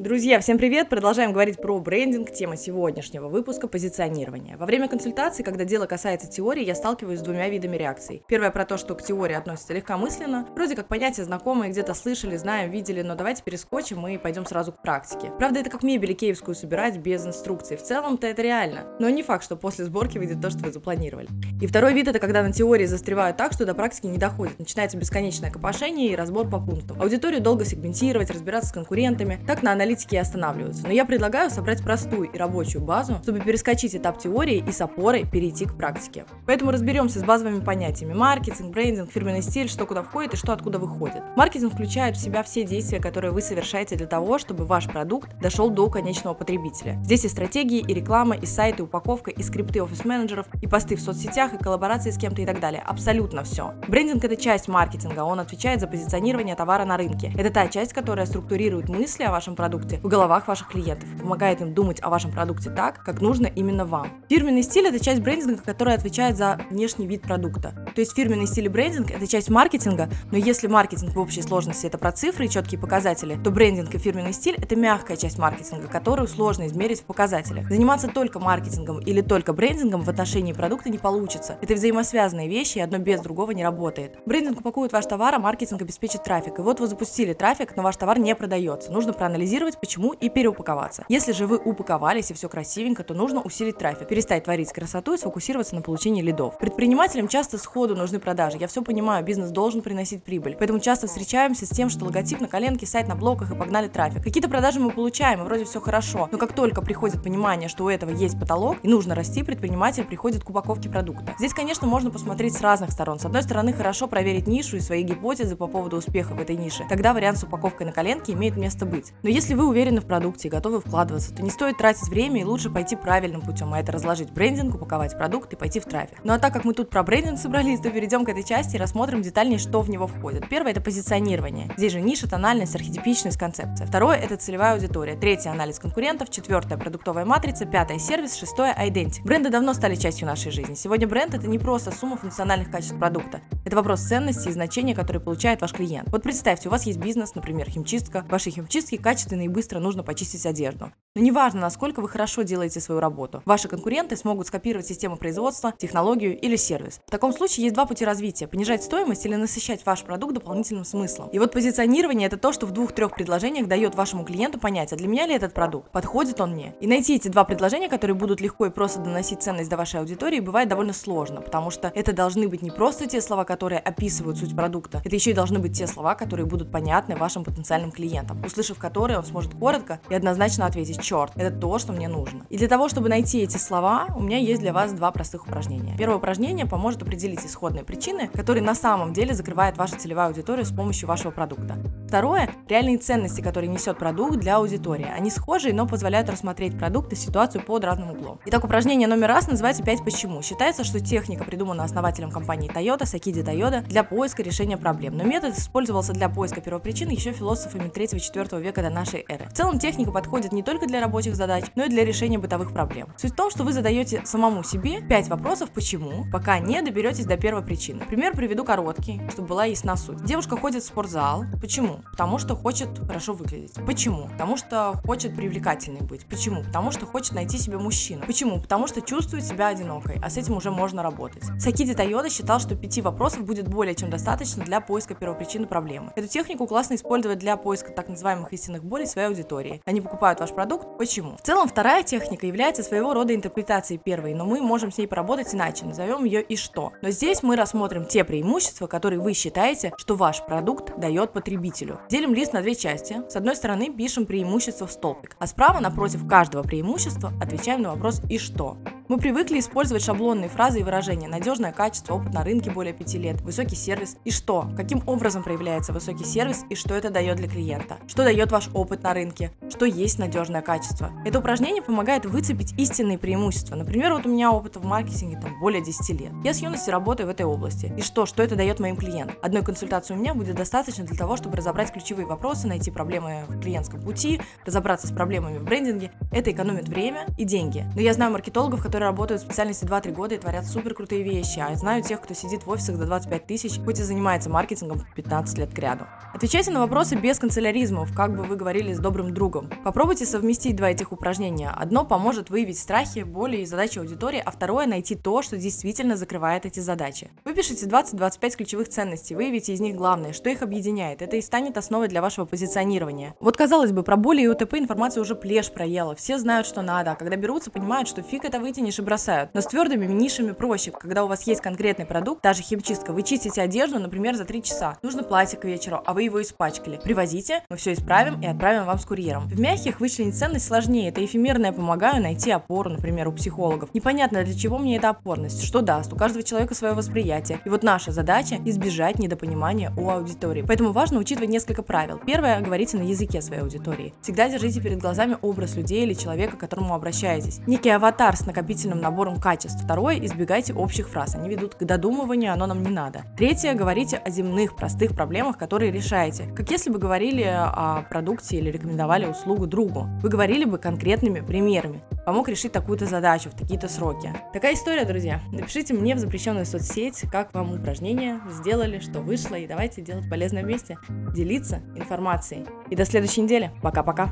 Друзья, всем привет! Продолжаем говорить про брендинг. Тема сегодняшнего выпуска – позиционирование. Во время консультации, когда дело касается теории, я сталкиваюсь с двумя видами реакций. Первое про то, что к теории относится легкомысленно. Вроде как понятие знакомые, где-то слышали, знаем, видели, но давайте перескочим и пойдем сразу к практике. Правда, это как мебель киевскую собирать без инструкций. В целом-то это реально. Но не факт, что после сборки выйдет то, что вы запланировали. И второй вид – это когда на теории застревают так, что до практики не доходит. Начинается бесконечное копошение и разбор по пунктам. Аудиторию долго сегментировать, разбираться с конкурентами. Так на аналитики останавливаются. Но я предлагаю собрать простую и рабочую базу, чтобы перескочить этап теории и с опорой перейти к практике. Поэтому разберемся с базовыми понятиями маркетинг, брендинг, фирменный стиль, что куда входит и что откуда выходит. Маркетинг включает в себя все действия, которые вы совершаете для того, чтобы ваш продукт дошел до конечного потребителя. Здесь и стратегии, и реклама, и сайты, и упаковка, и скрипты офис-менеджеров, и посты в соцсетях, и коллаборации с кем-то и так далее. Абсолютно все. Брендинг это часть маркетинга, он отвечает за позиционирование товара на рынке. Это та часть, которая структурирует мысли о вашем продукте в головах ваших клиентов, помогает им думать о вашем продукте так, как нужно именно вам. Фирменный стиль – это часть брендинга, которая отвечает за внешний вид продукта. То есть фирменный стиль и брендинг – это часть маркетинга, но если маркетинг в общей сложности – это про цифры и четкие показатели, то брендинг и фирменный стиль – это мягкая часть маркетинга, которую сложно измерить в показателях. Заниматься только маркетингом или только брендингом в отношении продукта не получится. Это взаимосвязанные вещи, и одно без другого не работает. Брендинг упакует ваш товар, а маркетинг обеспечит трафик. И вот вы запустили трафик, но ваш товар не продается. Нужно проанализировать, почему почему и переупаковаться. Если же вы упаковались и все красивенько, то нужно усилить трафик, перестать творить красоту и сфокусироваться на получении лидов. Предпринимателям часто сходу нужны продажи. Я все понимаю, бизнес должен приносить прибыль. Поэтому часто встречаемся с тем, что логотип на коленке, сайт на блоках и погнали трафик. Какие-то продажи мы получаем, и вроде все хорошо. Но как только приходит понимание, что у этого есть потолок и нужно расти, предприниматель приходит к упаковке продукта. Здесь, конечно, можно посмотреть с разных сторон. С одной стороны, хорошо проверить нишу и свои гипотезы по поводу успеха в этой нише. Тогда вариант с упаковкой на коленке имеет место быть. Но если вы уверены уверены в продукте и готовы вкладываться, то не стоит тратить время и лучше пойти правильным путем, а это разложить брендинг, упаковать продукт и пойти в трафик. Ну а так как мы тут про брендинг собрались, то перейдем к этой части и рассмотрим детальнее, что в него входит. Первое это позиционирование. Здесь же ниша, тональность, архетипичность, концепция. Второе это целевая аудитория. Третье анализ конкурентов. Четвертое продуктовая матрица. Пятое сервис. Шестое идентик. Бренды давно стали частью нашей жизни. Сегодня бренд это не просто сумма функциональных качеств продукта. Это вопрос ценности и значения, которые получает ваш клиент. Вот представьте, у вас есть бизнес, например, химчистка. Ваши химчистки качественно и быстро нужно почистить одежду. Но неважно, насколько вы хорошо делаете свою работу, ваши конкуренты смогут скопировать систему производства, технологию или сервис. В таком случае есть два пути развития – понижать стоимость или насыщать ваш продукт дополнительным смыслом. И вот позиционирование – это то, что в двух-трех предложениях дает вашему клиенту понять, а для меня ли этот продукт, подходит он мне. И найти эти два предложения, которые будут легко и просто доносить ценность до вашей аудитории, бывает довольно сложно, потому что это должны быть не просто те слова, которые описывают суть продукта, это еще и должны быть те слова, которые будут понятны вашим потенциальным клиентам, услышав которые он сможет коротко и однозначно ответить «Черт, это то, что мне нужно». И для того, чтобы найти эти слова, у меня есть для вас два простых упражнения. Первое упражнение поможет определить исходные причины, которые на самом деле закрывает ваша целевая аудитория с помощью вашего продукта. Второе – реальные ценности, которые несет продукт для аудитории. Они схожие, но позволяют рассмотреть продукт и ситуацию под разным углом. Итак, упражнение номер раз называется «5 почему». Считается, что техника придумана основателем компании Toyota, Сакиди Toyota, для поиска решения проблем. Но метод использовался для поиска первопричин еще философами 3-4 века до нашей эры. В целом, техника подходит не только для рабочих задач, но и для решения бытовых проблем. Суть в том, что вы задаете самому себе 5 вопросов «почему», пока не доберетесь до первой причины. Пример приведу короткий, чтобы была ясна суть. Девушка ходит в спортзал. Почему? Потому что хочет хорошо выглядеть. Почему? Потому что хочет привлекательной быть. Почему? Потому что хочет найти себе мужчину. Почему? Потому что чувствует себя одинокой, а с этим уже можно работать. Сакиди Тойода считал, что пяти вопросов будет более чем достаточно для поиска первопричины проблемы. Эту технику классно использовать для поиска так называемых истинных болей своей аудитории. Они покупают ваш продукт. Почему? В целом, вторая техника является своего рода интерпретацией первой, но мы можем с ней поработать иначе, назовем ее и что. Но здесь мы рассмотрим те преимущества, которые вы считаете, что ваш продукт дает потребителю. Делим лист на две части. С одной стороны пишем преимущества в столбик, а справа напротив каждого преимущества отвечаем на вопрос «и что?». Мы привыкли использовать шаблонные фразы и выражения. Надежное качество, опыт на рынке более 5 лет, высокий сервис. И что? Каким образом проявляется высокий сервис и что это дает для клиента? Что дает ваш опыт на рынке? Что есть надежное качество? Это упражнение помогает выцепить истинные преимущества. Например, вот у меня опыт в маркетинге там более 10 лет. Я с юности работаю в этой области. И что? Что это дает моим клиентам? Одной консультации у меня будет достаточно для того, чтобы разобрать ключевые вопросы, найти проблемы в клиентском пути, разобраться с проблемами в брендинге. Это экономит время и деньги. Но я знаю маркетологов, которые работают в специальности 2-3 года и творят супер крутые вещи. А я знаю тех, кто сидит в офисах за 25 тысяч, хоть и занимается маркетингом 15 лет к ряду. Отвечайте на вопросы без канцеляризмов, как бы вы говорили с добрым другом. Попробуйте совместить два этих упражнения. Одно поможет выявить страхи, боли и задачи аудитории, а второе найти то, что действительно закрывает эти задачи. Выпишите 20-25 ключевых ценностей, выявите из них главное, что их объединяет. Это и станет основой для вашего позиционирования. Вот казалось бы, про боли и УТП информация уже плешь проела. Все знают, что надо, а когда берутся, понимают, что фиг это вытянешь и бросают. Но с твердыми нишами проще. Когда у вас есть конкретный продукт, даже химчистка, вы чистите одежду, например, за 3 часа. Нужно платье к вечеру, а вы его испачкали. Привозите, мы все исправим и отправим вам с курьером. В мягких вычленить ценность сложнее. Это эфемерное помогаю найти опору, например, у психологов. Непонятно, для чего мне эта опорность, что даст. У каждого человека свое восприятие. И вот наша задача избежать недопонимания у аудитории. Поэтому важно учитывать несколько правил. Первое, говорите на языке своей аудитории. Всегда держите перед глазами образ людей или человека, к которому обращаетесь. Некий аватар с накопительным набором качеств. Второе, избегайте общих фраз. Они ведут к додумыванию, оно нам не надо. Третье, говорите о земных, простых проблемах, которые решаете. Как если бы говорили о продукте или рекомендовали услугу другу. Вы говорили бы конкретными примерами. Помог решить такую-то задачу в такие-то сроки. Такая история, друзья. Напишите мне в запрещенную соцсеть, как вам упражнение сделали, что вышло, и давайте делать полезное вместе, делиться информацией. И до следующей недели. Пока-пока.